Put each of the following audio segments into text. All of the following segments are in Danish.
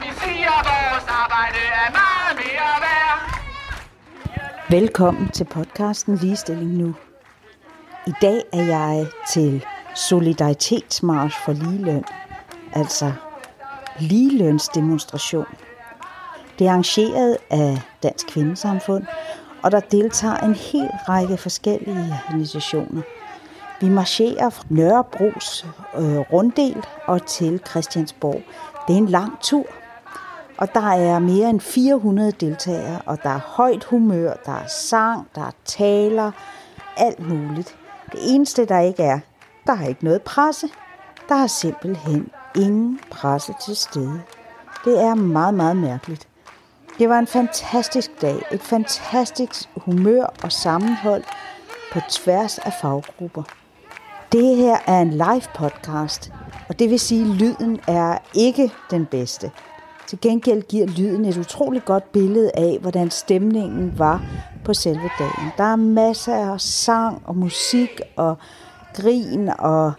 vi siger, vores arbejde er meget mere værd. Velkommen til podcasten Ligestilling Nu. I dag er jeg til Solidaritetsmarsch for ligeløn, altså ligelønsdemonstration. Det er arrangeret af Dansk Kvindesamfund, og der deltager en hel række forskellige organisationer. Vi marcherer fra Nørrebros øh, runddel og til Christiansborg. Det er en lang tur, og der er mere end 400 deltagere, og der er højt humør, der er sang, der er taler, alt muligt. Det eneste, der ikke er, der er ikke noget presse. Der er simpelthen ingen presse til stede. Det er meget, meget mærkeligt. Det var en fantastisk dag, et fantastisk humør og sammenhold på tværs af faggrupper. Det her er en live podcast, og det vil sige, at lyden er ikke den bedste. Til gengæld giver lyden et utroligt godt billede af, hvordan stemningen var på selve dagen. Der er masser af sang og musik og grin og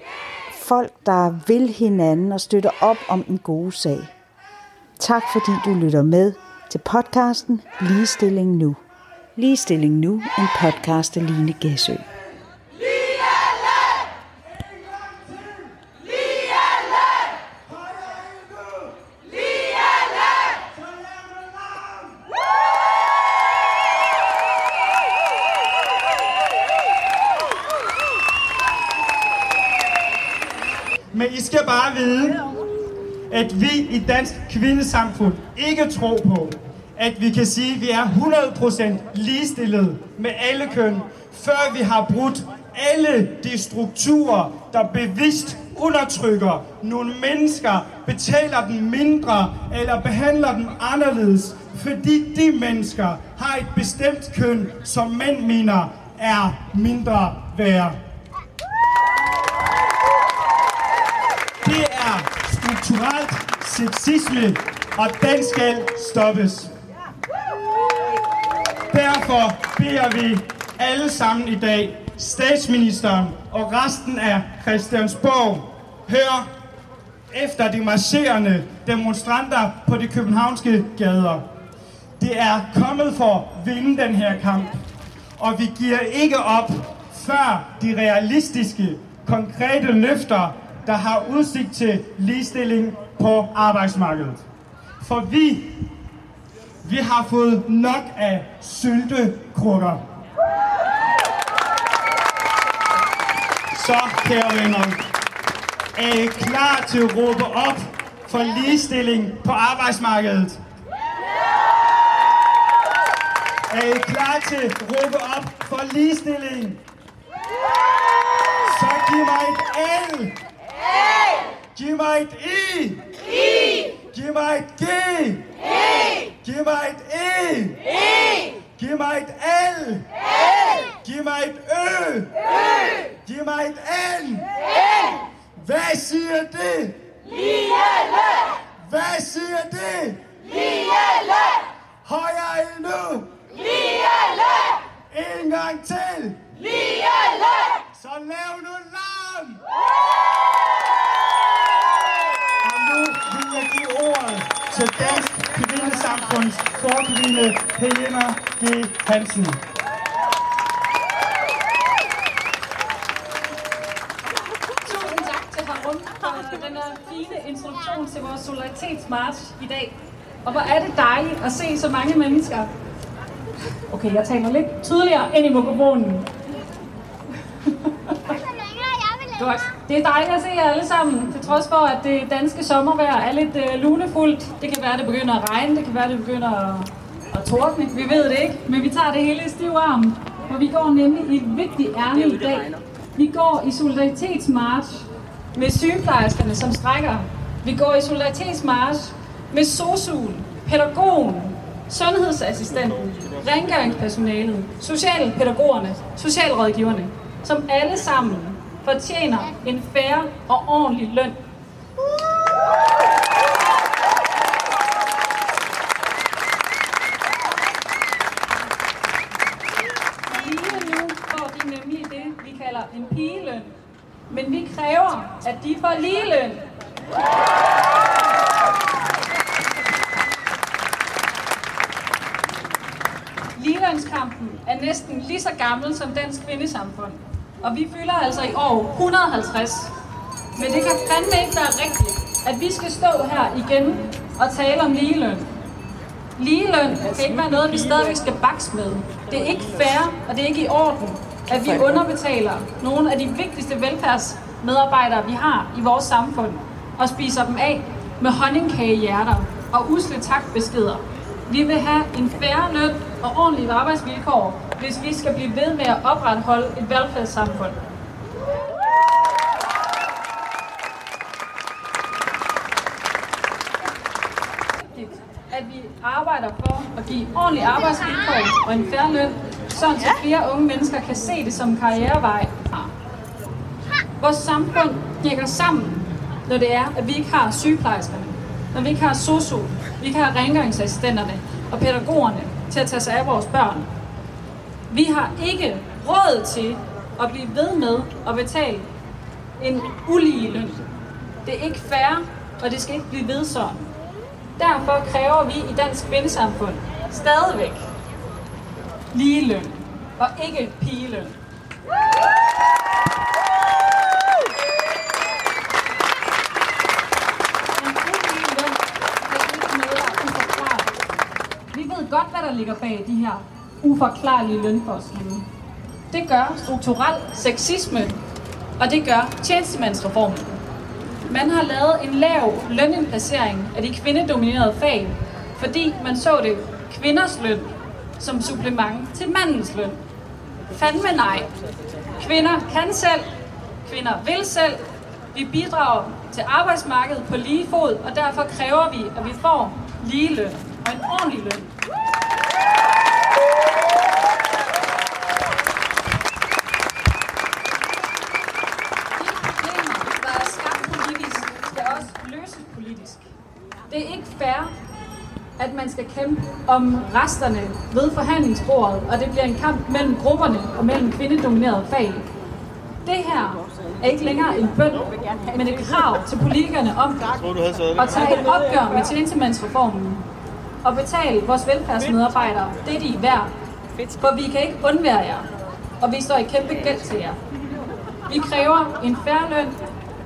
folk, der vil hinanden og støtter op om den gode sag. Tak fordi du lytter med til podcasten Ligestilling Nu. Ligestilling Nu, en podcast af Line Gæsø. Men I skal bare vide, at vi i Dansk Kvindesamfund ikke tror på, at vi kan sige, at vi er 100% ligestillet med alle køn, før vi har brudt alle de strukturer, der bevidst undertrykker nogle mennesker, betaler dem mindre eller behandler dem anderledes, fordi de mennesker har et bestemt køn, som mænd mener er mindre værd. Det er strukturelt sexisme, og den skal stoppes. Derfor beder vi alle sammen i dag, statsministeren og resten af Christiansborg, hør efter de marcherende demonstranter på de københavnske gader. Det er kommet for at vinde den her kamp, og vi giver ikke op, før de realistiske, konkrete løfter, der har udsigt til ligestilling på arbejdsmarkedet. For vi, vi har fået nok af syltekrukker. Så, kære venner, er I klar til at råbe op for ligestilling på arbejdsmarkedet? Er I klar til at råbe op for ligestilling? Så giv mig et L. Giv mig et I. I. Giv mig et G. E. Giv mig et E. E. Giv mig et L. L. Giv mig et Ø. Ø. Giv mig et N. N. Hvad siger det? Lielle! Hvad siger det? Lielle! Højere endnu. Lielle! En gang til. Lielle! Så lav nu larm. Og nu vil jeg give ordet til Dansk Kvindesamfunds forkvinde Helena G. Hansen. Tusind tak til Harun for den her fine introduktion til vores solidaritetsmarch i dag. Og hvor er det dejligt at se så mange mennesker. Okay, jeg taler lidt tydeligere ind i mikrofonen. Godt. Det er dejligt at se jer alle sammen, til trods for, at det danske sommervejr er lidt øh, lunefuldt. Det kan være, at det begynder at regne, det kan være, at det begynder at, at tordne. Vi ved det ikke, men vi tager det hele i stiv arm. For vi går nemlig i et vigtigt ærne i dag. Vi går i solidaritetsmarch med sygeplejerskerne, som strækker. Vi går i solidaritetsmarch med SOSU'en, pædagogen, sundhedsassistenten, rengøringspersonalet, socialpædagogerne, socialrådgiverne, som alle sammen fortjener en færre og ordentlig løn. Lige nu får de nemlig det, vi kalder en pigeløn. Men vi kræver, at de får ligeløn. Ligelønskampen er næsten lige så gammel som dansk kvindesamfund. Og vi fylder altså i år 150. Men det kan fandme ikke være rigtigt, at vi skal stå her igen og tale om ligeløn. Ligeløn kan ikke være noget, vi stadigvæk skal bakse med. Det er ikke fair, og det er ikke i orden, at vi underbetaler nogle af de vigtigste velfærdsmedarbejdere, vi har i vores samfund, og spiser dem af med honningkagehjerter og usle takbeskeder. Vi vil have en færre løn og ordentlige arbejdsvilkår, hvis vi skal blive ved med at opretholde et velfærdssamfund. at vi arbejder for at give ordentlige arbejdsvilkår og en færre løn, sådan så flere unge mennesker kan se det som en karrierevej. Vores samfund hænger sammen, når det er, at vi ikke har sygeplejerskerne, når vi ikke har sosu, vi ikke har rengøringsassistenterne og pædagogerne til at tage sig af vores børn. Vi har ikke råd til at blive ved med at betale en ulige løn. Det er ikke fair, og det skal ikke blive ved sådan. Derfor kræver vi i dansk kvindesamfund stadigvæk ligeløn og ikke pigeløn. Vi ved godt, hvad der ligger bag de her uforklarlige lønforskelle. Det gør strukturel sexisme, og det gør tjenestemandsreformen. Man har lavet en lav lønindplacering af de kvindedominerede fag, fordi man så det kvinders løn som supplement til mandens løn. Fandme nej. Kvinder kan selv. Kvinder vil selv. Vi bidrager til arbejdsmarkedet på lige fod, og derfor kræver vi, at vi får lige løn og en ordentlig løn. Man skal kæmpe om resterne ved forhandlingsbordet, og det bliver en kamp mellem grupperne og mellem kvindedominerede fag. Det her er ikke længere en bøn, men et krav til politikerne om at tage et opgør med tjenestemandsreformen og betale vores velfærdsmedarbejdere det, de er værd. For vi kan ikke undvære jer, og vi står i kæmpe gæld til jer. Vi kræver en færre løn.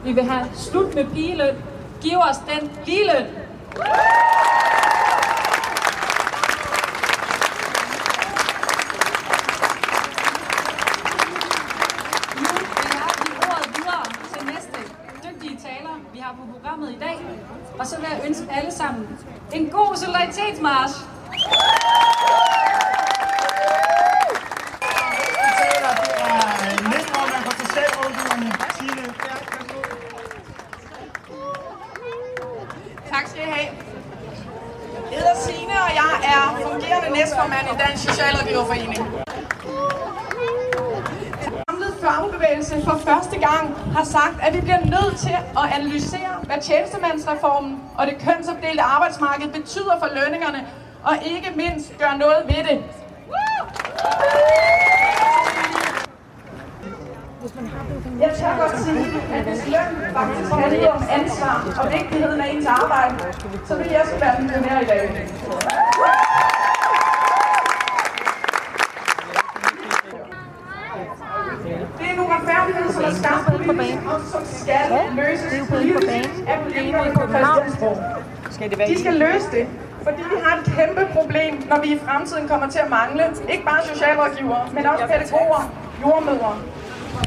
Vi vil have slut med pigeløn. Giv os den ligeløn. Nu vil jeg give ordet videre til næste dygtige taler, vi har på programmet i dag. Og så vil jeg ønske alle sammen en god solidaritetsmarsch. taler, det er næstformand for Socialrådgiverne, Tine Bjerg. Værsgo. Tak skal I have. Jeg hedder Signe, og jeg er fungerende næstformand i Dansk Socialrådgiverforening. Samlet fagbevægelse for første gang har sagt, at vi bliver nødt til at analysere, hvad tjenestemandsreformen og det kønsopdelte arbejdsmarked betyder for lønningerne, og ikke mindst gøre noget ved det. Jeg tør godt sige, at hvis løn faktisk handler om ansvar og vigtigheden af ens arbejde, så vil jeg også være millionær i dag. Politikerne på Christiansborg. De skal løse det, fordi vi har et kæmpe problem, når vi i fremtiden kommer til at mangle ikke bare socialrådgivere, men også pædagoger, jordmødre.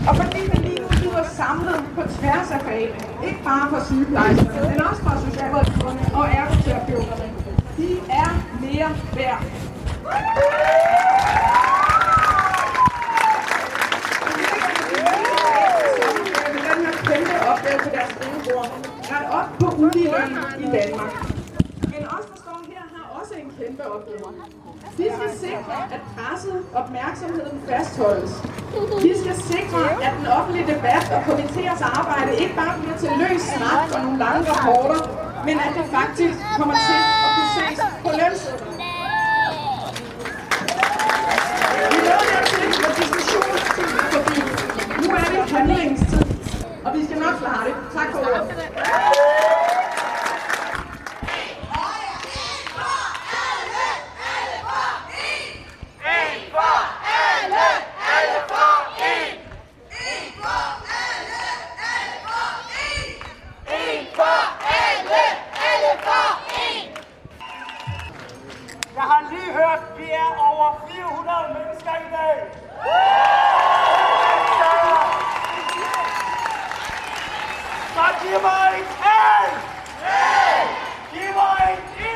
Og fordi vi lige nu sidder samlet på tværs af fagene, ikke bare for sygeplejerskerne, men også for socialrådgiverne og ergoterapeuterne, de er mere værd. med den her kæmpe opgave på deres skrivebord. Ret op på uligheden i Danmark. Men os, der står her, har også en kæmpe opgave. Vi skal sikre, at presset opmærksomheden fastholdes. Vi skal sikre, at den offentlige debat og komiteers arbejde ikke bare bliver til løs snak og nogle lange rapporter, men at det faktisk kommer til at kunne ses på lønsedlen. Vi er nået dertil, når diskussionstiden er forbi. Nu er det handlingstid, og vi skal nok klare det. Tak for ordet. En mennesker i dag. Så giv mig en L! Giv mig en I!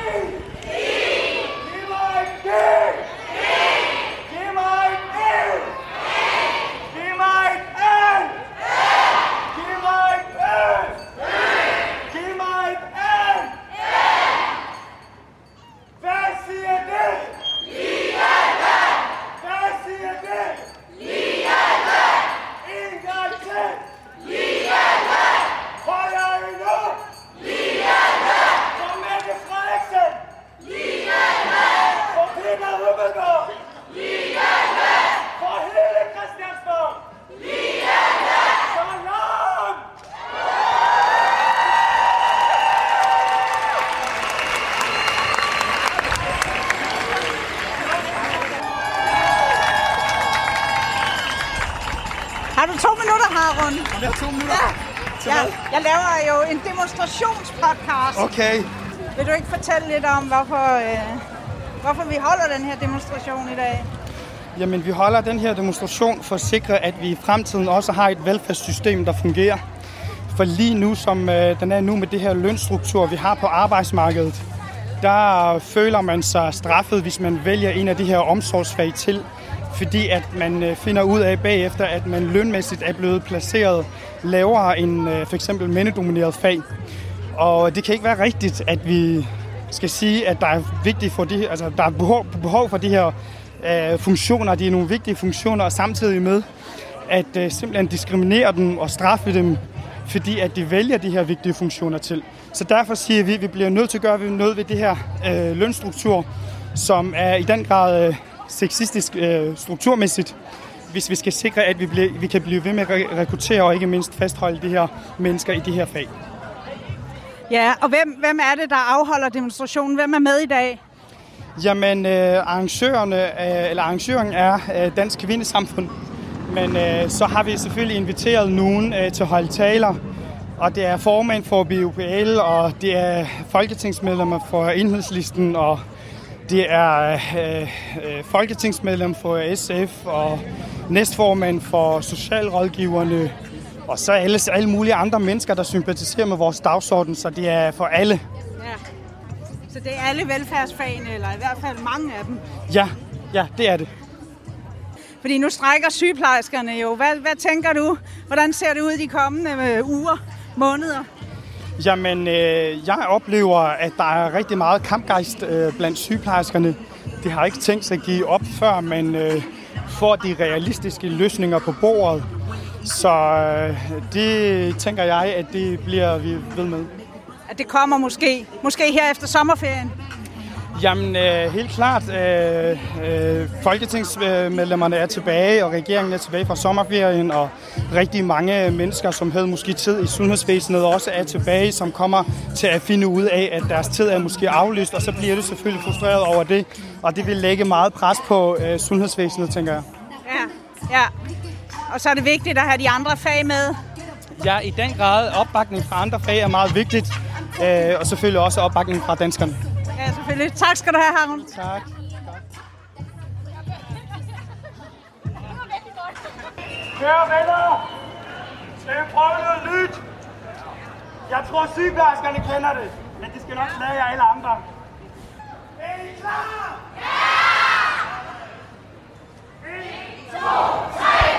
Giv mig en G! Giv mig en E! Giv mig en N! Giv mig en Ø! Giv mig en N! Hvad siger det? Hvad siger det? En gang til! Højere endnu! For Mette Frederiksen! For Peter Hummelgaard! For hele Christiansborg! Så langt! Har du to minutter, Harun? Jeg har to minutter. Ja. ja. Jeg laver jo en demonstrationspodcast. Okay. Vil du ikke fortælle lidt om, hvorfor, øh, hvorfor vi holder den her demonstration i dag? Jamen, vi holder den her demonstration for at sikre, at vi i fremtiden også har et velfærdssystem, der fungerer. For lige nu, som øh, den er nu med det her lønstruktur, vi har på arbejdsmarkedet, der føler man sig straffet, hvis man vælger en af de her omsorgsfag til. Fordi at man øh, finder ud af bagefter, at man lønmæssigt er blevet placeret lavere end øh, for eksempel mændedomineret fag. Og det kan ikke være rigtigt, at vi skal sige, at der er vigtigt for de, altså, der er behov, behov for de her øh, funktioner. De er nogle vigtige funktioner, og samtidig med at øh, simpelthen diskriminere dem og straffe dem, fordi at de vælger de her vigtige funktioner til. Så derfor siger vi, at vi bliver nødt til at gøre noget ved det her øh, lønstruktur, som er i den grad øh, sexistisk øh, strukturmæssigt, hvis vi skal sikre, at vi, bliver, vi kan blive ved med at re- rekruttere og ikke mindst fastholde de her mennesker i de her fag. Ja, og hvem, hvem er det, der afholder demonstrationen? Hvem er med i dag? Jamen, øh, arrangørerne, øh, eller arrangøren er øh, Dansk Kvindesamfund. Men øh, så har vi selvfølgelig inviteret nogen øh, til at holde taler. Og det er formand for BUPL, og det er folketingsmedlemmer for Enhedslisten, og det er øh, øh, folketingsmedlem for SF, og næstformand for Socialrådgiverne, og så alle, alle mulige andre mennesker, der sympatiserer med vores dagsorden, så det er for alle. Ja. Så det er alle velfærdsfagene, eller i hvert fald mange af dem. Ja, ja, det er det. Fordi nu strækker sygeplejerskerne jo. Hvad, hvad tænker du? Hvordan ser det ud de kommende øh, uger, måneder? Jamen, øh, jeg oplever, at der er rigtig meget kampgejst øh, blandt sygeplejerskerne. De har ikke tænkt sig at give op, før man øh, får de realistiske løsninger på bordet. Så øh, det tænker jeg, at det bliver vi ved med. At det kommer måske, måske her efter sommerferien. Jamen, øh, helt klart. Øh, øh, folketingsmedlemmerne er tilbage, og regeringen er tilbage fra sommerferien, og rigtig mange mennesker, som havde måske tid i sundhedsvæsenet, også er tilbage, som kommer til at finde ud af, at deres tid er måske aflyst, og så bliver det selvfølgelig frustreret over det, og det vil lægge meget pres på øh, sundhedsvæsenet, tænker jeg. Ja, ja. Og så er det vigtigt at have de andre fag med. Ja, i den grad opbakning fra andre fag er meget vigtigt, øh, og selvfølgelig også opbakning fra danskerne. Ja, selvfølgelig. Tak skal du have, Havn. Tak. Kære venner, skal vi prøve noget nyt? Jeg tror, sygeplejerskerne kender det, men det skal nok slage jer alle andre. Er I klar? Ja! 1, 2, 3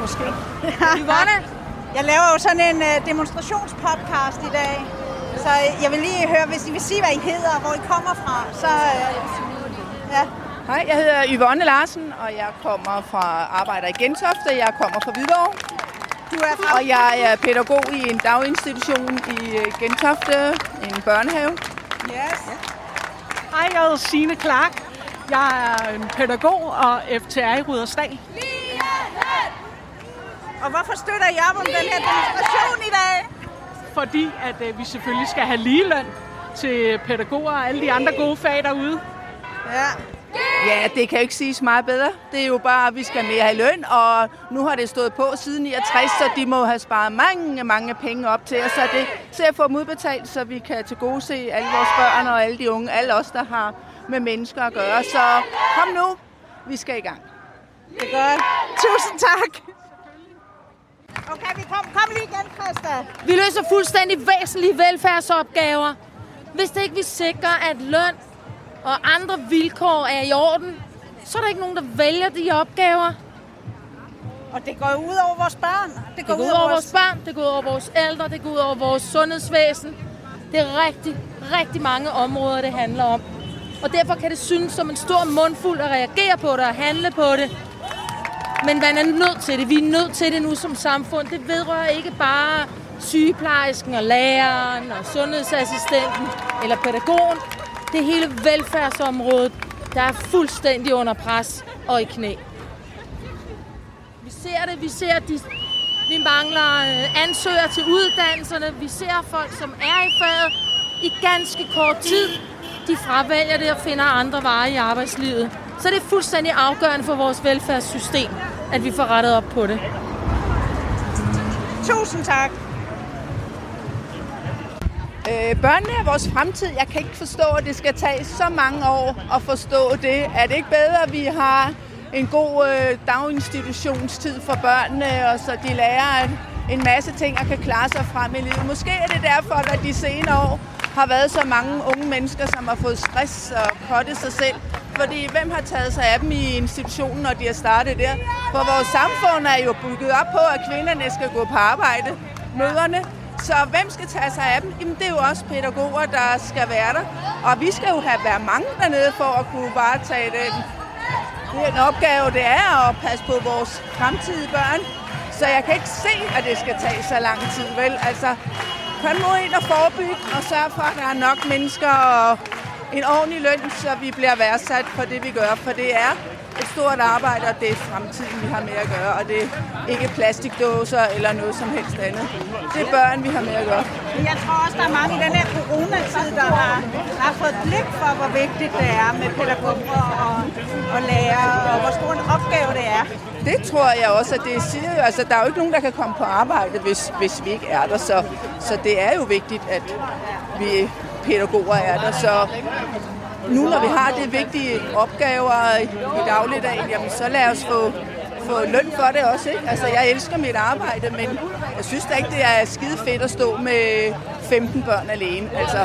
måske. Yvonne? Jeg laver jo sådan en uh, demonstrationspodcast i dag. Så øh, jeg vil lige høre, hvis I vil sige, hvad I hedder og hvor I kommer fra, så... Uh, ja. Hej, jeg hedder Yvonne Larsen, og jeg kommer fra arbejder i Gentofte. Jeg kommer fra Hvidovre, Du er fra... og jeg er pædagog i en daginstitution i øh, Gentofte, en børnehave. Yes. Hej, jeg hedder Signe Clark. Jeg er en pædagog og FTR i Rudersdal. Og hvorfor støtter I op om den her demonstration i dag? Fordi at øh, vi selvfølgelig skal have ligeløn til pædagoger og alle de andre gode fag derude. Ja. Ja, det kan jo ikke siges meget bedre. Det er jo bare, at vi skal mere have løn, og nu har det stået på siden 69, så de må have sparet mange, mange penge op til os. Så det til at få dem udbetalt, så vi kan til gode se alle vores børn og alle de unge, alle os, der har med mennesker at gøre. Så kom nu, vi skal i gang. Det er godt. Tusind tak. Okay, vi kom, kom lige igen, Christa. Vi løser fuldstændig væsentlige velfærdsopgaver, hvis det ikke vi sikrer, at løn og andre vilkår er i orden, så er der ikke nogen, der vælger de opgaver. Og det går ud over vores børn. Det går, det går ud over vores børn, det går ud over vores ældre, det går ud over vores sundhedsvæsen. Det er rigtig, rigtig mange områder, det handler om. Og derfor kan det synes som en stor mundfuld at reagere på det og handle på det. Men man er nødt til det. Vi er nødt til det nu som samfund. Det vedrører ikke bare sygeplejersken og læreren og sundhedsassistenten eller pædagogen. Det hele velfærdsområdet, der er fuldstændig under pres og i knæ. Vi ser det. Vi ser, at de, vi mangler ansøger ansøgere til uddannelserne. Vi ser folk, som er i faget i ganske kort tid. De fravælger det og finder andre veje i arbejdslivet. Så det fuldstændig afgørende for vores velfærdssystem, at vi får rettet op på det. Tusind tak. Øh, børnene er vores fremtid. Jeg kan ikke forstå, at det skal tage så mange år at forstå det. Er det ikke bedre, at vi har en god øh, daginstitutionstid for børnene, og så de lærer en masse ting og kan klare sig frem i livet? Måske er det derfor, at de senere år har været så mange unge mennesker, som har fået stress og kottet sig selv. Fordi hvem har taget sig af dem i institutionen, når de har startet der? For vores samfund er jo bygget op på, at kvinderne skal gå på arbejde, møderne. Så hvem skal tage sig af dem? Jamen, det er jo også pædagoger, der skal være der. Og vi skal jo have været mange dernede for at kunne varetage den, den opgave, det er at passe på vores fremtidige børn. Så jeg kan ikke se, at det skal tage så lang tid, vel? Altså, kom nu ind og forebygge og sørg for, at der er nok mennesker og en ordentlig løn, så vi bliver værdsat for det, vi gør. For det er et stort arbejde, og det er fremtiden, vi har med at gøre. Og det er ikke plastikdåser eller noget som helst andet. Det er børn, vi har med at gøre. Jeg tror også, der er mange i den her coronatid, der har, har fået blik for, hvor vigtigt det er med pædagoger og, og lærere, og hvor stor en opgave det er. Det tror jeg også, at det siger jo, altså der er jo ikke nogen, der kan komme på arbejde, hvis, hvis vi ikke er der. Så, så det er jo vigtigt, at vi pædagoger er der. Så nu når vi har det vigtige opgaver i dagligdagen, jamen så lad os få, få løn for det også. Ikke? Altså jeg elsker mit arbejde, men jeg synes da ikke, det er skide fedt at stå med 15 børn alene. Altså,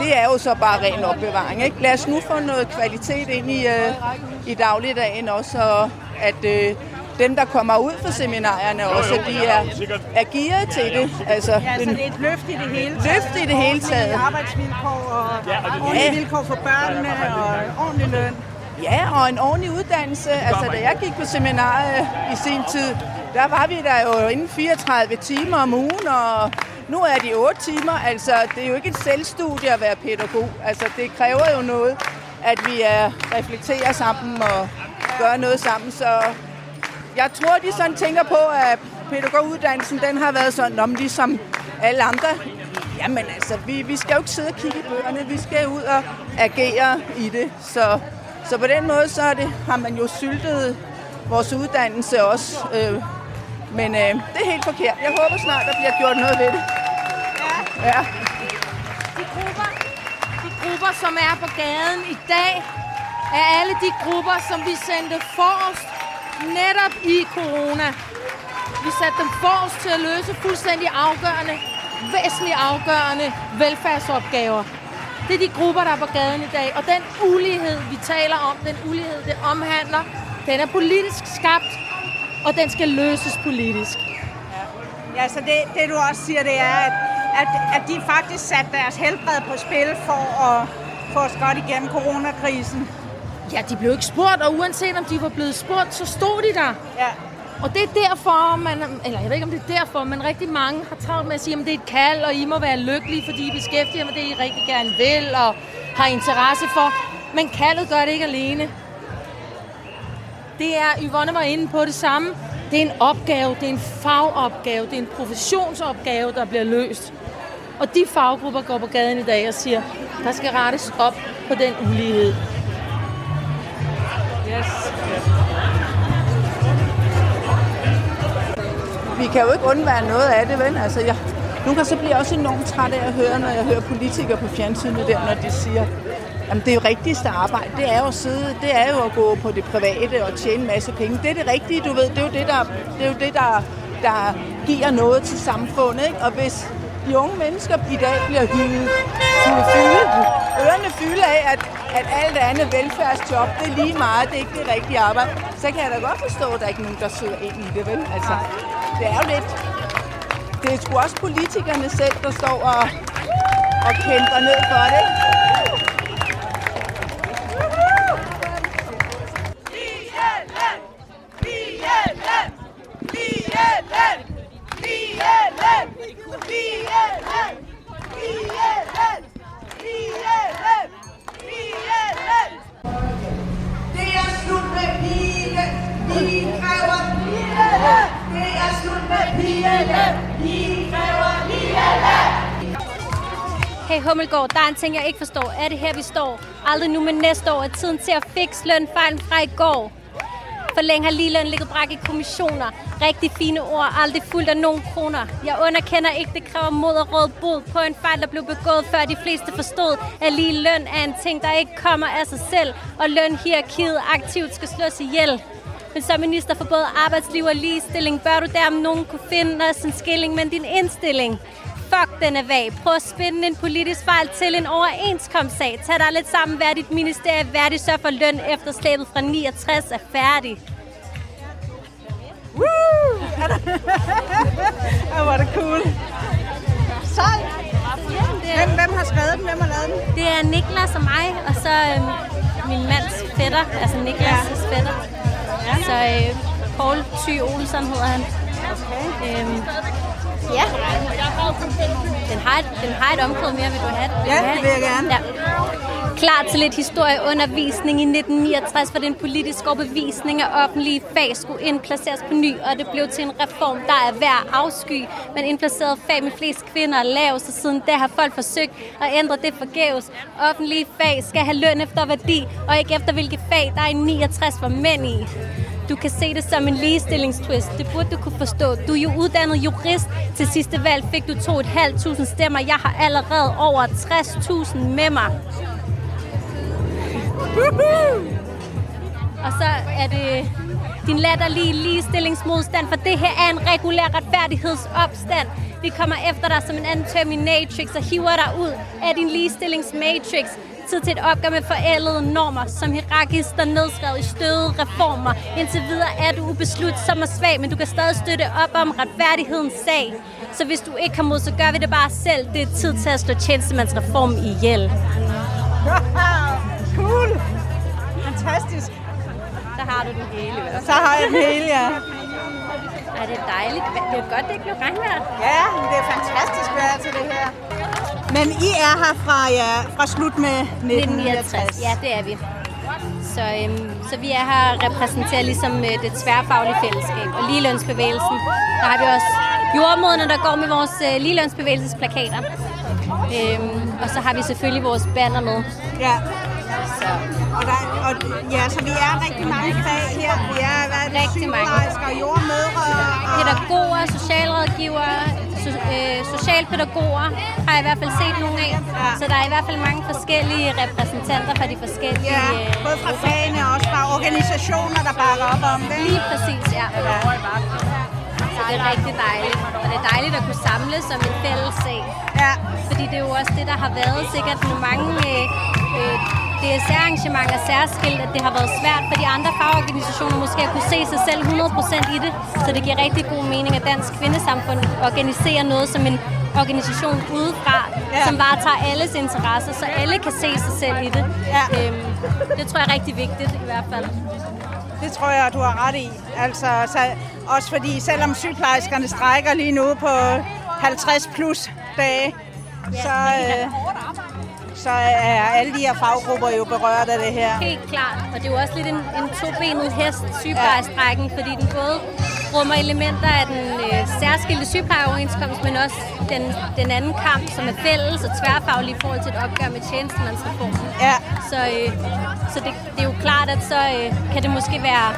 det er jo så bare ren opbevaring. Ikke? Lad os nu få noget kvalitet ind i, øh, i dagligdagen også, og at øh, dem, der kommer ud fra seminarierne også, de er, er gearet til det. Altså, ja, så det er et løft i det hele taget. Løft i det hele taget. arbejdsvilkår og ordentlige vilkår for børnene og ordentlig løn. Ja, og en ordentlig uddannelse. Altså, da jeg gik på seminariet i sin tid, der var vi der jo inden 34 timer om ugen, og nu er de 8 timer. Altså, det er jo ikke et selvstudie at være pædagog. Altså, det kræver jo noget, at vi er, reflekterer sammen og gør noget sammen. Så jeg tror, de sådan tænker på, at pædagoguddannelsen, den har været sådan, om ligesom alle andre. Jamen altså, vi, vi skal jo ikke sidde og kigge i bøgerne, vi skal ud og agere i det. Så, så på den måde, så er det, har man jo syltet vores uddannelse også. Øh, men øh, det er helt forkert. Jeg håber snart, der bliver gjort noget ved det. Ja. ja. De grupper, de grupper, som er på gaden i dag, er alle de grupper, som vi sendte forrest netop i corona. Vi satte dem forrest til at løse fuldstændig afgørende, væsentligt afgørende velfærdsopgaver. Det er de grupper, der er på gaden i dag. Og den ulighed, vi taler om, den ulighed, det omhandler, den er politisk skabt, og den skal løses politisk. Ja, så det, det du også siger, det er, at, at, at de faktisk satte deres helbred på spil for at få os godt igennem coronakrisen. Ja, de blev ikke spurgt, og uanset om de var blevet spurgt, så stod de der. Ja. Og det er derfor, man, eller jeg ved ikke, om det er derfor, men rigtig mange har travlt med at sige, at det er et kald, og I må være lykkelige, fordi I beskæftiger med det, I rigtig gerne vil, og har interesse for. Men kaldet gør det ikke alene. Det er, Yvonne var inde på det samme. Det er en opgave, det er en fagopgave, det er en professionsopgave, der bliver løst. Og de faggrupper går på gaden i dag og siger, der skal rettes op på den ulighed. Yes. Vi kan jo ikke undvære noget af det, vel? Altså, jeg, nogle gange så bliver jeg også enormt træt af at høre, når jeg hører politikere på fjernsynet der, når de siger, Jamen, det rigtigste arbejde, det er jo at sidde, det er jo at gå på det private og tjene en masse penge. Det er det rigtige, du ved. Det er jo det, der, det er jo det, der, der giver noget til samfundet. Ikke? Og hvis de unge mennesker i dag bliver hyldet, fylde, ørerne fylde af, at, at alt andet velfærdsjob, det er lige meget, det er ikke det rigtige arbejde, så kan jeg da godt forstå, at der er ikke nogen, der søger ind i det, vel? Altså, det er jo lidt... Det er sgu også politikerne selv, der står og, og kæmper ned for det. ikke? Hey Hummelgaard, der er en ting, jeg ikke forstår. Er det her, vi står? Aldrig nu, men næste år er tiden til at fikse lønfejlen fra i går. For længe har ligeløn ligget brak i kommissioner. Rigtig fine ord, aldrig fuldt af nogen kroner. Jeg underkender ikke, det kræver mod og råd bod på en fejl, der blev begået, før de fleste forstod, at lige løn er en ting, der ikke kommer af sig selv, og lønhierarkiet aktivt skal slås ihjel. Men som minister for både arbejdsliv og ligestilling, bør du der om nogen kunne finde os en skilling, men din indstilling. Fuck, den er vag. Prøv at spænde en politisk fejl til en overenskomstsag. Tag dig lidt sammen, vær dit ministerie værdig, sørg for løn efter slæbet fra 69 er færdig. Woo! Hvor er det cool. Sej. Hvem, hvem har skrevet den? Hvem har lavet den? Det er Niklas og mig, og så øhm, min mands fætter, altså Niklas' ja. fætter. Ja. Så øh, Paul Thy Olsen hedder han. Okay. Øhm, ja. Den har et, den har et omkvæd mere, vil du have det? Ja, det vil jeg gerne. Ja. Klar til lidt historieundervisning i 1969, hvor den politiske overbevisning af offentlige fag skulle indplaceres på ny, og det blev til en reform, der er værd afsky. Man indplacerede fag med flest kvinder og lav, så siden da har folk forsøgt at ændre det forgæves. Offentlige fag skal have løn efter værdi, og ikke efter hvilke fag, der er i 69 for mænd i. Du kan se det som en ligestillingstwist. Det burde du kunne forstå. Du er jo uddannet jurist. Til sidste valg fik du 2.500 stemmer. Jeg har allerede over 60.000 med mig. Og så er det din latterlige ligestillingsmodstand, for det her er en regulær retfærdighedsopstand. Vi kommer efter dig som en anden Terminatrix og hiver dig ud af din ligestillingsmatrix. Tid til et opgør med forældede normer, som hierarkister nedskrevet i støde reformer. Indtil videre er du ubeslutsom og svag, men du kan stadig støtte op om retfærdighedens sag. Så hvis du ikke har mod, så gør vi det bare selv. Det er tid til at slå tjenestemandsreformen ihjel. cool. Fantastisk. Der har du den hele. fald. Så har jeg den hele, ja. Ej, det er dejligt. Det er godt, det ikke blev regnvejr. Ja, det er fantastisk vejr til det her. Men I er her fra, ja, fra slut med 1969. Ja, det er vi. Så, øhm, så vi er her og repræsenterer ligesom øh, det tværfaglige fællesskab og ligelønsbevægelsen. Der har vi også jordmoderne, der går med vores øh, ligelønsbevægelsesplakater. Øhm, og så har vi selvfølgelig vores banner med. Ja. Så. Og, der, og ja, så vi er rigtig mange fag her. Vi er hvad er det, Rigtig mange. sygeplejersker, jordmødre og... Pædagoger, socialrådgivere, so- øh, socialpædagoger har jeg i hvert fald set nogle af. Ja. Så der er i hvert fald mange forskellige repræsentanter fra de forskellige Ja, øh, både fra fagene og også fra organisationer, der bakker op om det. Lige præcis, ja. Så det er rigtig dejligt. Og det er dejligt at kunne samles som en fælles sag. Ja. Fordi det er jo også det, der har været sikkert med mange øh, øh, DSR-arrangementer særskilt, at det har været svært for de andre fagorganisationer måske at kunne se sig selv 100% i det. Så det giver rigtig god mening, at Dansk Kvindesamfund organiserer noget som en organisation udefra, Ja. ja. som varetager alles interesser, så alle kan se sig selv i det. Ja. Øhm, det tror jeg er rigtig vigtigt i hvert fald. Det tror jeg, du har ret i. Altså, så, også fordi selvom sygeplejerskerne strækker lige nu på 50 plus dage, så, øh, så er alle de her faggrupper jo berørt af det her. Helt klart. Og det er jo også lidt en, en tobenet hest, sygeplejerstrækken, fordi den både rummer elementer af den øh, særskilte sygeplejeoverenskomst, men også den, den anden kamp, som er fælles og tværfaglig i forhold til et opgør med tjenestemandsreformen. Ja. Så, øh, så det, det er jo klart, at så øh, kan det måske være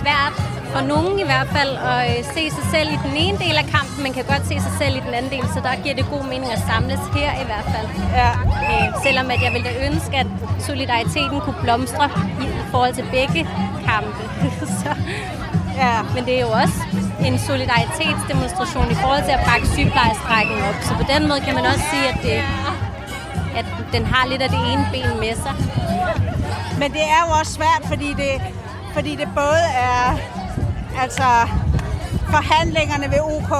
svært for nogen i hvert fald at øh, se sig selv i den ene del af kampen, men kan godt se sig selv i den anden del, så der giver det god mening at samles her i hvert fald. Ja. Øh, selvom at jeg ville ønske, at solidariteten kunne blomstre i forhold til begge kampe. så, ja. Men det er jo også en solidaritetsdemonstration i forhold til at bakke sygeplejestrækken op. Så på den måde kan man også sige, at, det, at den har lidt af det ene ben med sig. Men det er jo også svært, fordi det, fordi det både er altså forhandlingerne ved OK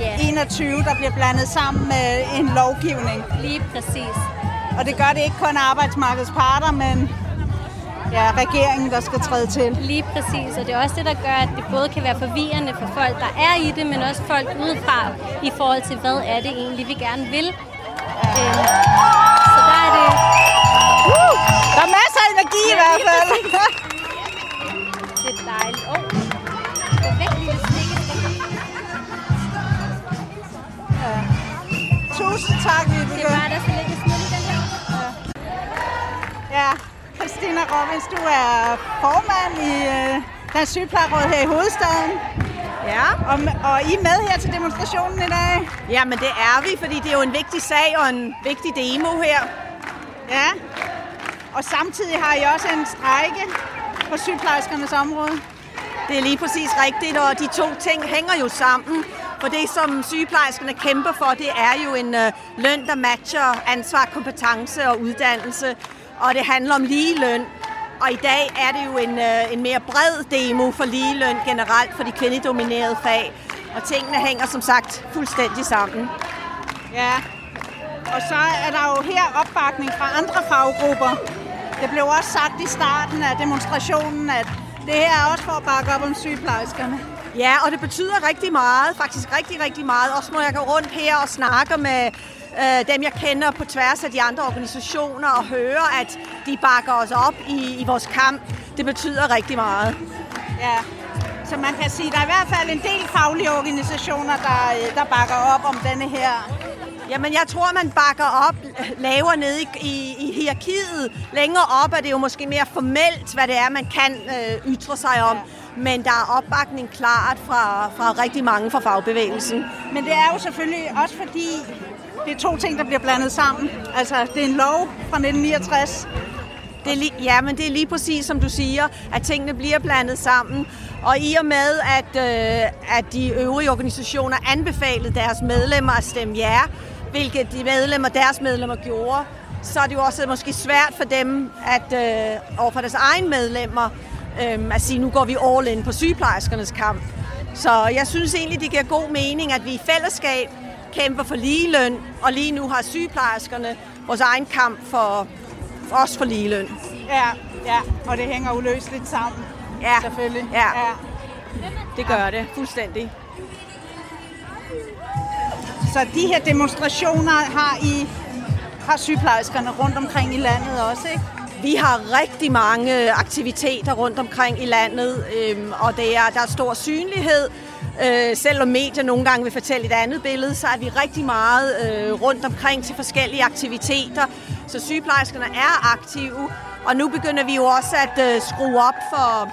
Ja. 21, der bliver blandet sammen med en lovgivning. Lige præcis. Og det gør det ikke kun arbejdsmarkedets parter, men ja, regeringen, der skal træde til. Lige præcis, og det er også det, der gør, at det både kan være forvirrende for folk, der er i det, men også folk udefra i forhold til, hvad er det egentlig, vi gerne vil. Øhm, så der er det... Uh, der er masser af energi i hvert fald. det er dejligt. Oh. Tusind tak, Vibeke. Det var der så lidt i den her. Ja, Christina Robbins, du er formand i øh, Dansk Sygeplejeråd her i hovedstaden. Ja. Og, og I er med her til demonstrationen i dag? Jamen det er vi, fordi det er jo en vigtig sag og en vigtig demo her. Ja. Og samtidig har I også en strække på sygeplejerskernes område. Det er lige præcis rigtigt, og de to ting hænger jo sammen. For det, som sygeplejerskerne kæmper for, det er jo en øh, løn, der matcher ansvar, kompetence og uddannelse. Og det handler om lige løn. Og i dag er det jo en, øh, en mere bred demo for lige løn generelt for de kvindedominerede fag. Og tingene hænger som sagt fuldstændig sammen. Ja, og så er der jo her opbakning fra andre faggrupper. Det blev også sagt i starten af demonstrationen, at det her er også for at bakke op om sygeplejerskerne. Ja, og det betyder rigtig meget, faktisk rigtig, rigtig meget. Også når jeg går rundt her og snakker med øh, dem, jeg kender på tværs af de andre organisationer og hører, at de bakker os op i, i vores kamp. Det betyder rigtig meget. Ja, så man kan sige, at der er i hvert fald en del faglige organisationer, der, øh, der bakker op om denne her Jamen, jeg tror, man bakker op lavere nede i, i, i hierarkiet. Længere op er det jo måske mere formelt, hvad det er, man kan øh, ytre sig om. Men der er opbakning klart fra, fra rigtig mange fra fagbevægelsen. Men det er jo selvfølgelig også fordi, det er to ting, der bliver blandet sammen. Altså, det er en lov fra 1969. Det er lige, ja, men det er lige præcis som du siger, at tingene bliver blandet sammen. Og i og med, at, øh, at de øvrige organisationer anbefalede deres medlemmer at stemme ja, hvilket de medlemmer, deres medlemmer gjorde, så er det jo også måske svært for dem at øh, overfor deres egen medlemmer øh, at sige, nu går vi all in på sygeplejerskernes kamp. Så jeg synes egentlig, det giver god mening, at vi i fællesskab kæmper for ligeløn, og lige nu har sygeplejerskerne vores egen kamp for også for ligeløn. Ja, ja, og det hænger uløseligt sammen. Ja, selvfølgelig. Ja. ja. Det gør det fuldstændig. Så de her demonstrationer har I har sygeplejerskerne rundt omkring i landet også, ikke? Vi har rigtig mange aktiviteter rundt omkring i landet, øhm, og det er, der er stor synlighed. Øh, selvom medier nogle gange vil fortælle et andet billede, så er vi rigtig meget øh, rundt omkring til forskellige aktiviteter. Så sygeplejerskerne er aktive, og nu begynder vi jo også at øh, skrue op for,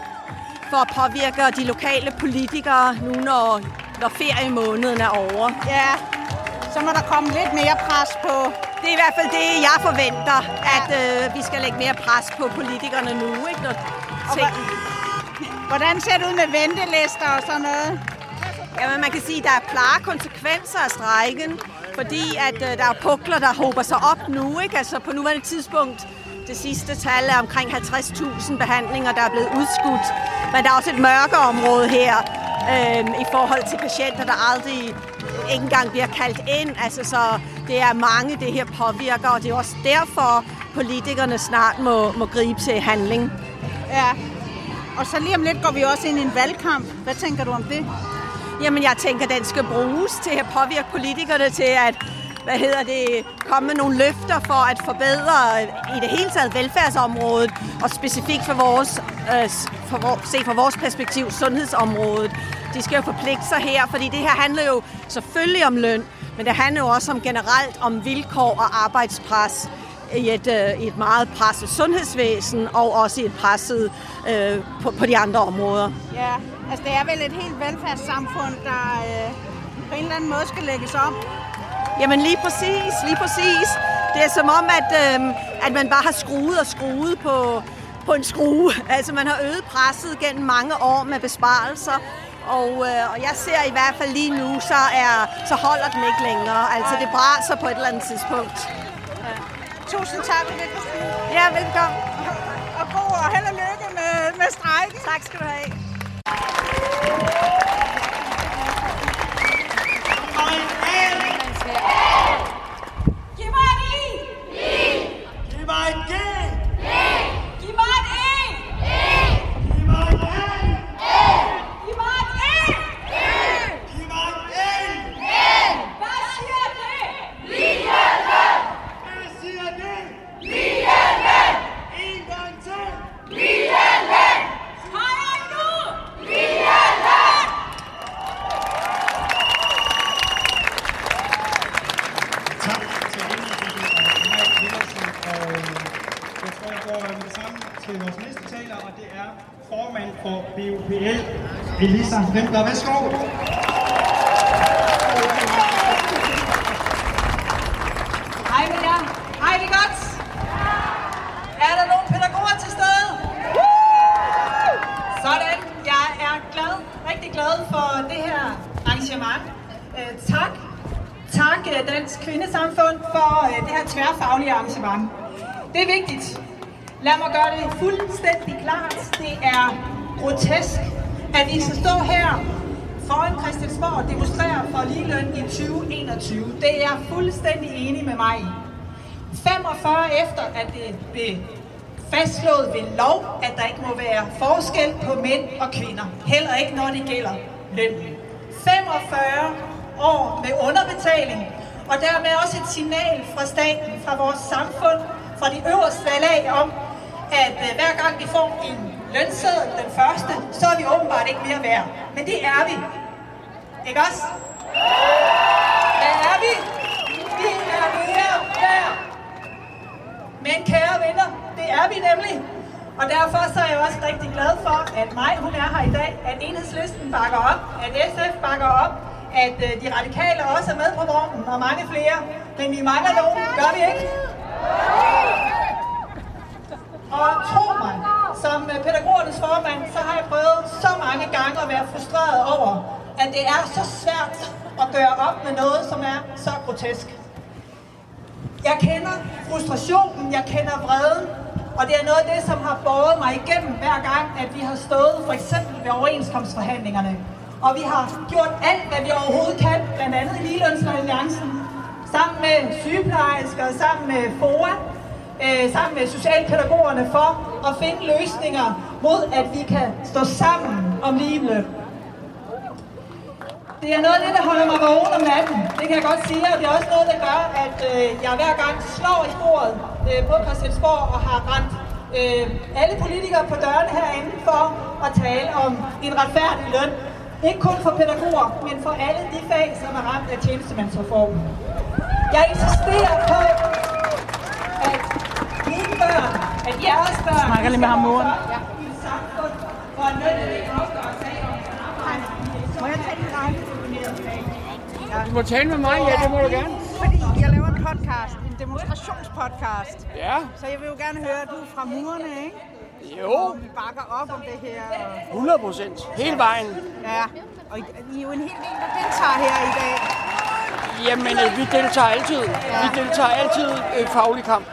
for at påvirke de lokale politikere, nu når, når feriemåneden er over. Ja, så må der komme lidt mere pres på... Det er i hvert fald det, jeg forventer, at øh, vi skal lægge mere pres på politikerne nu. Ikke? Når ting... Hvordan ser det ud med ventelister og sådan noget? Jamen, man kan sige, at der er klare konsekvenser af strejken, fordi at øh, der er pukler, der håber sig op nu. Ikke? Altså på nuværende tidspunkt, det sidste tal er omkring 50.000 behandlinger, der er blevet udskudt. Men der er også et mørke område her øh, i forhold til patienter, der aldrig ikke engang bliver kaldt ind. Altså, så det er mange, det her påvirker, og det er også derfor, politikerne snart må, må gribe til handling. Ja, og så lige om lidt går vi også ind i en valgkamp. Hvad tænker du om det? Jamen, jeg tænker, den skal bruges til at påvirke politikerne til at hvad hedder det, komme med nogle løfter for at forbedre i det hele taget velfærdsområdet, og specifikt for vores, øh, for vor, se fra vores perspektiv, sundhedsområdet. De skal jo forpligte sig her, fordi det her handler jo selvfølgelig om løn, men det handler jo også om generelt om vilkår og arbejdspres i et, øh, i et meget presset sundhedsvæsen, og også i et presset øh, på, på de andre områder. Ja, altså det er vel et helt velfærdssamfund, der øh, på en eller anden måde skal lægges om. Jamen lige præcis, lige præcis. Det er som om, at, øh, at man bare har skruet og skruet på, på en skrue. Altså man har øget presset gennem mange år med besparelser, og, øh, og jeg ser i hvert fald lige nu, så, er, så holder den ikke længere. Altså det braser på et eller andet tidspunkt. Ja. Tusind tak Christine. Ja, velkommen. Og god og held og lykke med, med strækken. Tak skal du have. Giv mig et I! Giv mig et G! Giv mig et E! Giv mig et A! Giv mig et E! Giv mig et N! Hvad siger det? Ligeløn! Hvad siger det? Ligeløn! En gang til! Ligeløn! Hej nu! Ligeløn! Tak til indlægget af Maj Villersen. Og jeg tror, jeg går med det samme til vores næste taler, og det er formand for BUPL, Elisa Rimpler. Værsgo. Hej med jer. Hej det godt. Er der nogle pædagoger til stede? Sådan. Jeg er glad, rigtig glad for det her arrangement. Øh, tak. Tak øh, Dansk Kvindesamfund for øh, det her tværfaglige arrangement. Det er vigtigt. Lad mig gøre det fuldstændig klart. Det er grotesk, at vi skal stå her foran Christiansborg og demonstrere for ligeløn i 2021. Det er jeg fuldstændig enig med mig i. 45 efter, at det blev fastslået ved lov, at der ikke må være forskel på mænd og kvinder. Heller ikke, når det gælder løn. 45 år med underbetaling, og dermed også et signal fra staten, fra vores samfund, fra de øverste lag om, at øh, hver gang vi får en lønseddel, den første, så er vi åbenbart ikke mere værd. Men det er vi. Ikke også? Hvad er vi? Mere. Men kære venner, det er vi nemlig. Og derfor så er jeg også rigtig glad for, at mig, hun er her i dag, at enhedslisten bakker op, at SF bakker op, at øh, de radikale også er med på vognen, og mange flere. Men vi mangler nogen, gør vi ikke? Og tro mig, som øh, pædagogernes formand, så har jeg prøvet så mange gange at være frustreret over, at det er så svært at gøre op med noget, som er så grotesk. Jeg kender frustrationen, jeg kender vreden, og det er noget af det, som har båret mig igennem hver gang, at vi har stået for eksempel ved overenskomstforhandlingerne. Og vi har gjort alt, hvad vi overhovedet kan, blandt andet i Ligelønsalliancen, sammen med sygeplejersker, sammen med FOA, øh, sammen med socialpædagogerne for at finde løsninger mod, at vi kan stå sammen om ligeløn. Det er noget af det, der holder mig vågen om natten. Det kan jeg godt sige, og det er også noget, der gør, at øh, jeg hver gang slår i bordet øh, på Christiansborg og har rent øh, alle politikere på dørene herinde for at tale om en retfærdig løn. Ikke kun for pædagoger, men for alle de fag, som er ramt af tjenestemandsreformen. Jeg insisterer på, at mine børn, at jeres børn, Snakker lige med ham, moren. i et samfund, hvor lønnen ikke afgøres af, om man arbejder. Må jeg tage din række? Du må tale med mig, ja, det må du gerne. Fordi jeg laver en podcast, en demonstrationspodcast. Ja. Så jeg vil jo gerne høre, at du er fra murene, ikke? Jo. Og vi bakker op om det her. og- 100 procent. Hele vejen. Ja, og I I er jo en hel del, der deltager her i dag. Jamen, øh, vi deltager altid. Vi deltager altid øh, faglig kamp.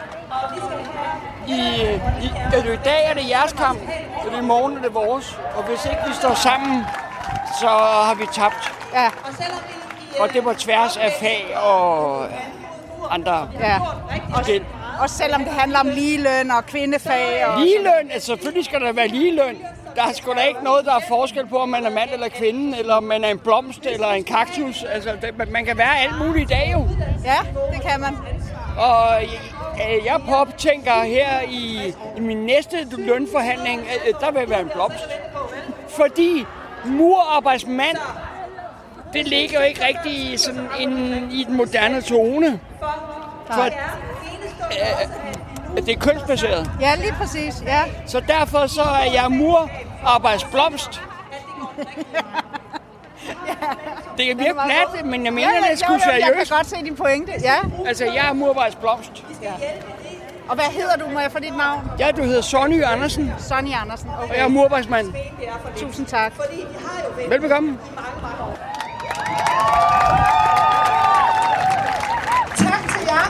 I, øh, i, øh, I dag er det jeres kamp, og i morgen er det vores. Og hvis ikke vi står sammen, så har vi tabt. Ja. Og det på tværs af fag og andre Ja. skel. Også selvom det handler om ligeløn og kvindefag. Og Ligeløn, altså selvfølgelig skal der være ligeløn. der er sgu da ikke noget, der er forskel på, om man er mand eller kvinde, eller om man er en blomst eller en kaktus. Altså, det, man kan være alt muligt i dag jo. Ja, det kan man. Og øh, jeg påtænker her i, i min næste lønforhandling, øh, der vil være en blomst. Fordi murarbejdsmand, det ligger jo ikke rigtig i, sådan en, i den moderne tone. For, øh, det er kønsbaseret. Ja, lige præcis, ja. Så derfor så er jeg murarbejdsblomst. Det kan virke plat, men jeg mener, ja, ja, det er jo, jo, Jeg seriøst. kan godt se din pointe, ja. Altså, jeg er murarbejdsblomst. ja. Og hvad hedder du, må jeg få dit navn? Ja, du hedder Sonny Andersen, Sonny Andersen, okay. og jeg er murarbejdsmand. Tusind tak. Velbekomme. Tak til jer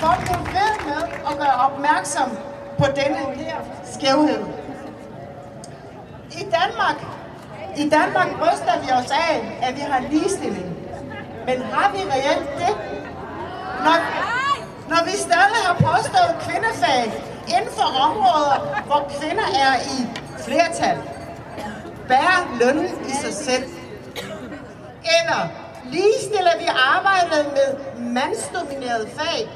for at blive ved med at gøre opmærksom på denne her skævhed. I Danmark, i Danmark bryster vi os af, at vi har ligestilling. Men har vi reelt det? Når, når vi stadig har påstået kvindefag inden for områder, hvor kvinder er i flertal, bærer lønnen i sig selv. Eller ligestiller vi arbejdet med mandsdominerede fag?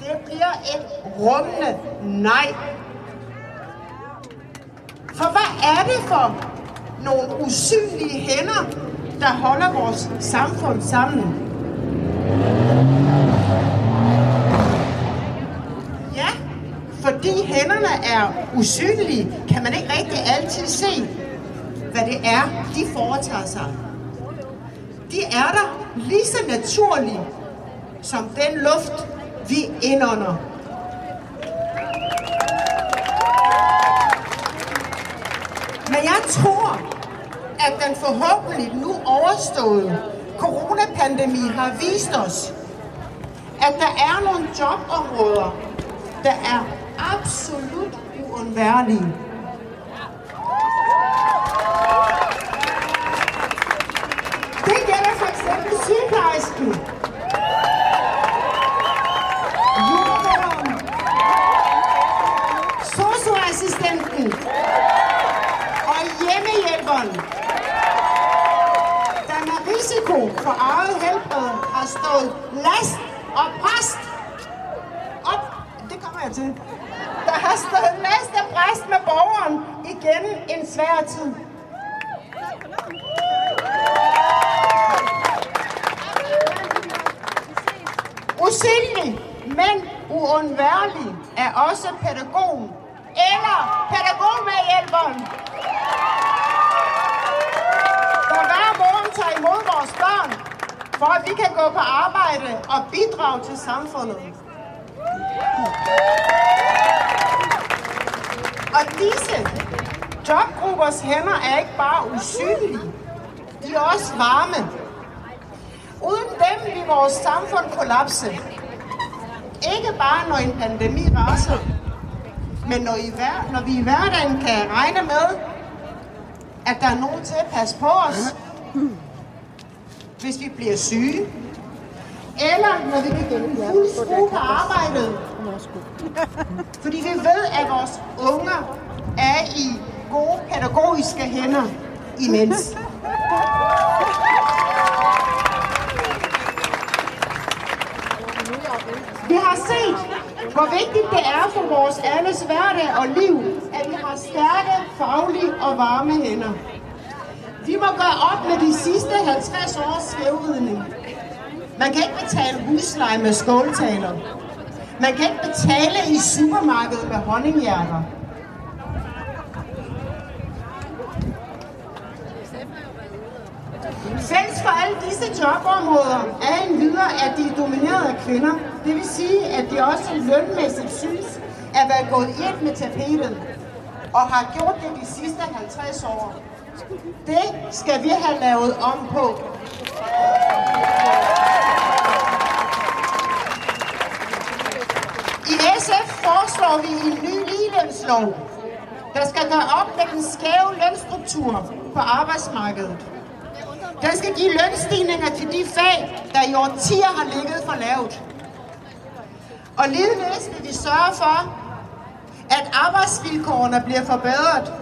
Det bliver et rummende nej. For hvad er det for nogle usynlige hænder, der holder vores samfund sammen? Ja, fordi hænderne er usynlige, kan man ikke rigtig altid se, hvad det er, de foretager sig. De er der lige så naturlige som den luft, vi indånder. Men jeg tror, at den forhåbentlig nu overståede coronapandemi har vist os, at der er nogle jobområder, der er absolut uundværlige. Det gælder for eksempel sygeplejersken, jordemoderen, socioassistenten og hjemmehjælperen, der med risiko for eget helbred har stået last og præst op. Det kommer jeg til. Der har stået last og præst med borgeren igennem en svær tid. Usynlig, men uundværlig er også pædagogen eller pædagogmedhjælperen. Der hver morgen tager imod vores børn, for at vi kan gå på arbejde og bidrage til samfundet. Og disse jobgruppers hænder er ikke bare usynlige, de er også varme. Uden dem vil vores samfund kollapse. Ikke bare når en pandemi raser, men når, i hver, når vi i hverdagen kan regne med, at der er nogen til at passe på os, hvis vi bliver syge, eller når vi gå fuld skrue på arbejdet, fordi vi ved, at vores unger er i gode pædagogiske hænder imens. Vi har set, hvor vigtigt det er for vores alles hverdag og liv, at vi har stærke, faglige og varme hænder. De må gøre op med de sidste 50 års skævhedning. Man kan ikke betale husleje med skåltaler. Man kan ikke betale i supermarkedet med honninghjerter. Fælles for alle disse jobområder er en videre, at de er domineret af kvinder. Det vil sige, at de også lønmæssigt synes at være gået et med tapetet og har gjort det de sidste 50 år. Det skal vi have lavet om på. I SF foreslår vi en ny ligelønslov, der skal gøre op med den skæve lønstruktur på arbejdsmarkedet. Den skal give lønstigninger til de fag, der i årtier har ligget for lavt. Og ligeledes vil vi sørge for, at arbejdsvilkårene bliver forbedret.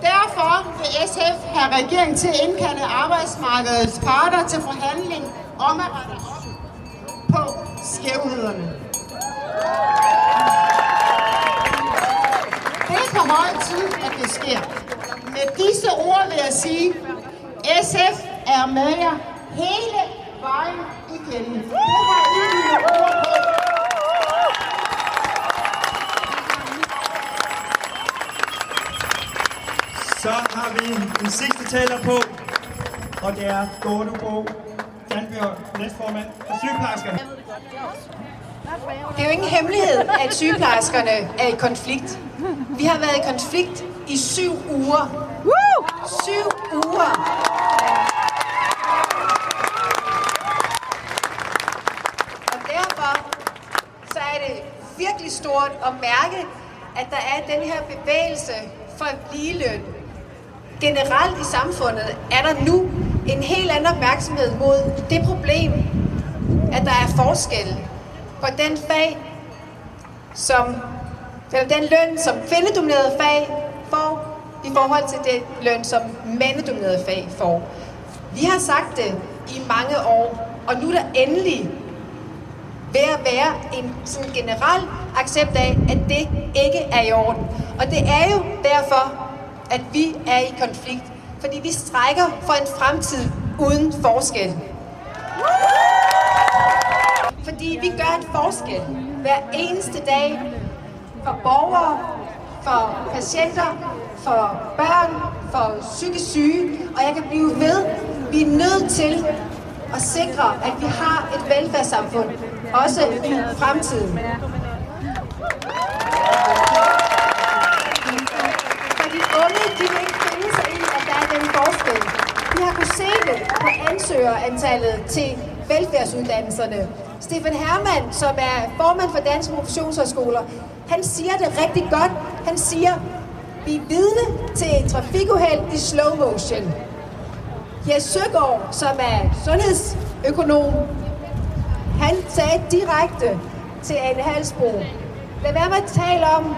Derfor vil SF have regeringen til at indkalde arbejdsmarkedets parter til forhandling om at rette op på skævhederne. Det er på høj tid, at det sker. Med disse ord vil jeg sige, SF er med jer hele vejen igennem. Det har ord Så har vi den sidste taler på, og det er Dorte Bo Sandbjørn, næstformand for sygeplejerskerne. Det er jo ingen hemmelighed, at sygeplejerskerne er i konflikt. Vi har været i konflikt i syv uger. Syv uger! Og derfor så er det virkelig stort at mærke, at der er den her bevægelse for ligeløn. Generelt i samfundet er der nu en helt anden opmærksomhed mod det problem, at der er forskel på den fag, som, eller den løn, som kvindedominerede fag får, i forhold til den løn, som mandedominerede fag får. Vi har sagt det i mange år, og nu er der endelig ved at være en sådan generel accept af, at det ikke er i orden. Og det er jo derfor, at vi er i konflikt. Fordi vi strækker for en fremtid uden forskel. Fordi vi gør en forskel hver eneste dag for borgere, for patienter, for børn, for psykisk syge, og jeg kan blive ved. Vi er nødt til at sikre, at vi har et velfærdssamfund, også i fremtiden. For de unge, de vil ikke finde sig i, at der er den forskel. Vi se det på ansøgerantallet til velfærdsuddannelserne. Stefan Hermann, som er formand for Danske Professionshøjskoler, han siger det rigtig godt. Han siger, vi er vidne til et trafikuheld i slow motion. Jes Søgaard, som er sundhedsøkonom, han sagde direkte til Anne Halsbro, lad være med at tale om,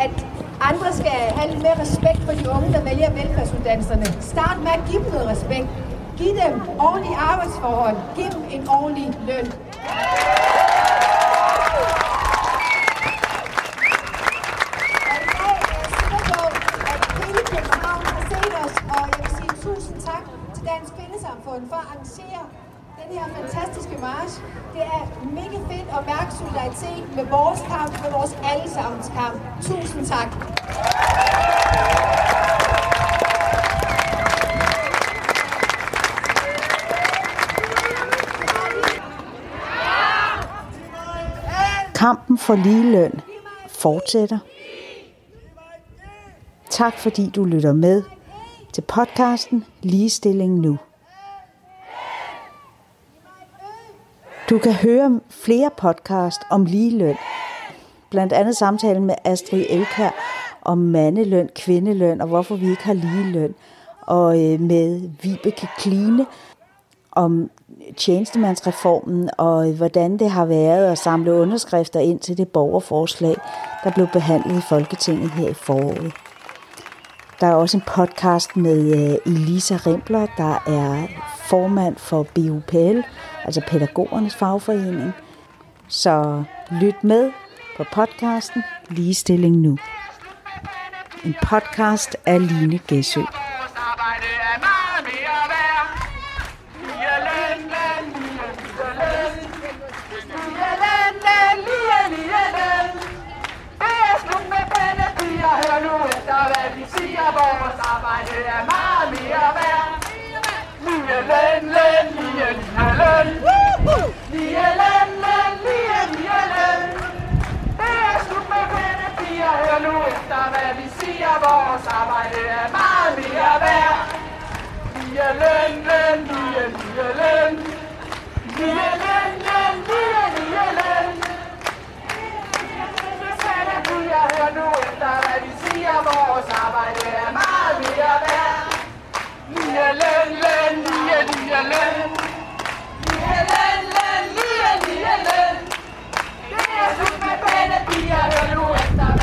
at andre skal have lidt mere respekt for de unge, der vælger velfærdsuddannelserne. Start med at give dem noget respekt. Giv dem ordentlige arbejdsforhold. Giv dem en ordentlig løn. Er og jeg vil sige tusind tak til Dansk Kvindesamfund for at arrangere den her fantastiske march. Det er mega fedt at mærke solidaritet med vores kamp, med vores allesammens kamp. Tusind tak. Kampen for ligeløn fortsætter. Tak fordi du lytter med til podcasten Ligestilling Nu. Du kan høre flere podcast om ligeløn. Blandt andet samtalen med Astrid Elkær om mandeløn, kvindeløn og hvorfor vi ikke har ligeløn. Og øh, med Vibeke Kline om tjenestemandsreformen og øh, hvordan det har været at samle underskrifter ind til det borgerforslag, der blev behandlet i Folketinget her i foråret. Der er også en podcast med øh, Elisa Rimpler, der er formand for BUPL, altså pædagogernes fagforening. Så lyt med på podcasten Ligestilling Nu. En podcast af Line Gæsø. Arbejde er meget værd. Det er hvad siger. Vores arbejde er meget mere værd. Lige løn, løn, lige løn. Lige løn, løn, lige, lige løn. Det er slut med pændepiger. Hør nu efter, hvad vi siger. Vores arbejde er meget mere værd. Lige løn, løn, lige, lige løn. Lige løn, løn, lige, lige løn. Pændepiger, hør nu efter, hvad vi siger. Vores arbejde er meget mere værd. Lige løn, løn, lige, lige løn. bendecida, aleluya.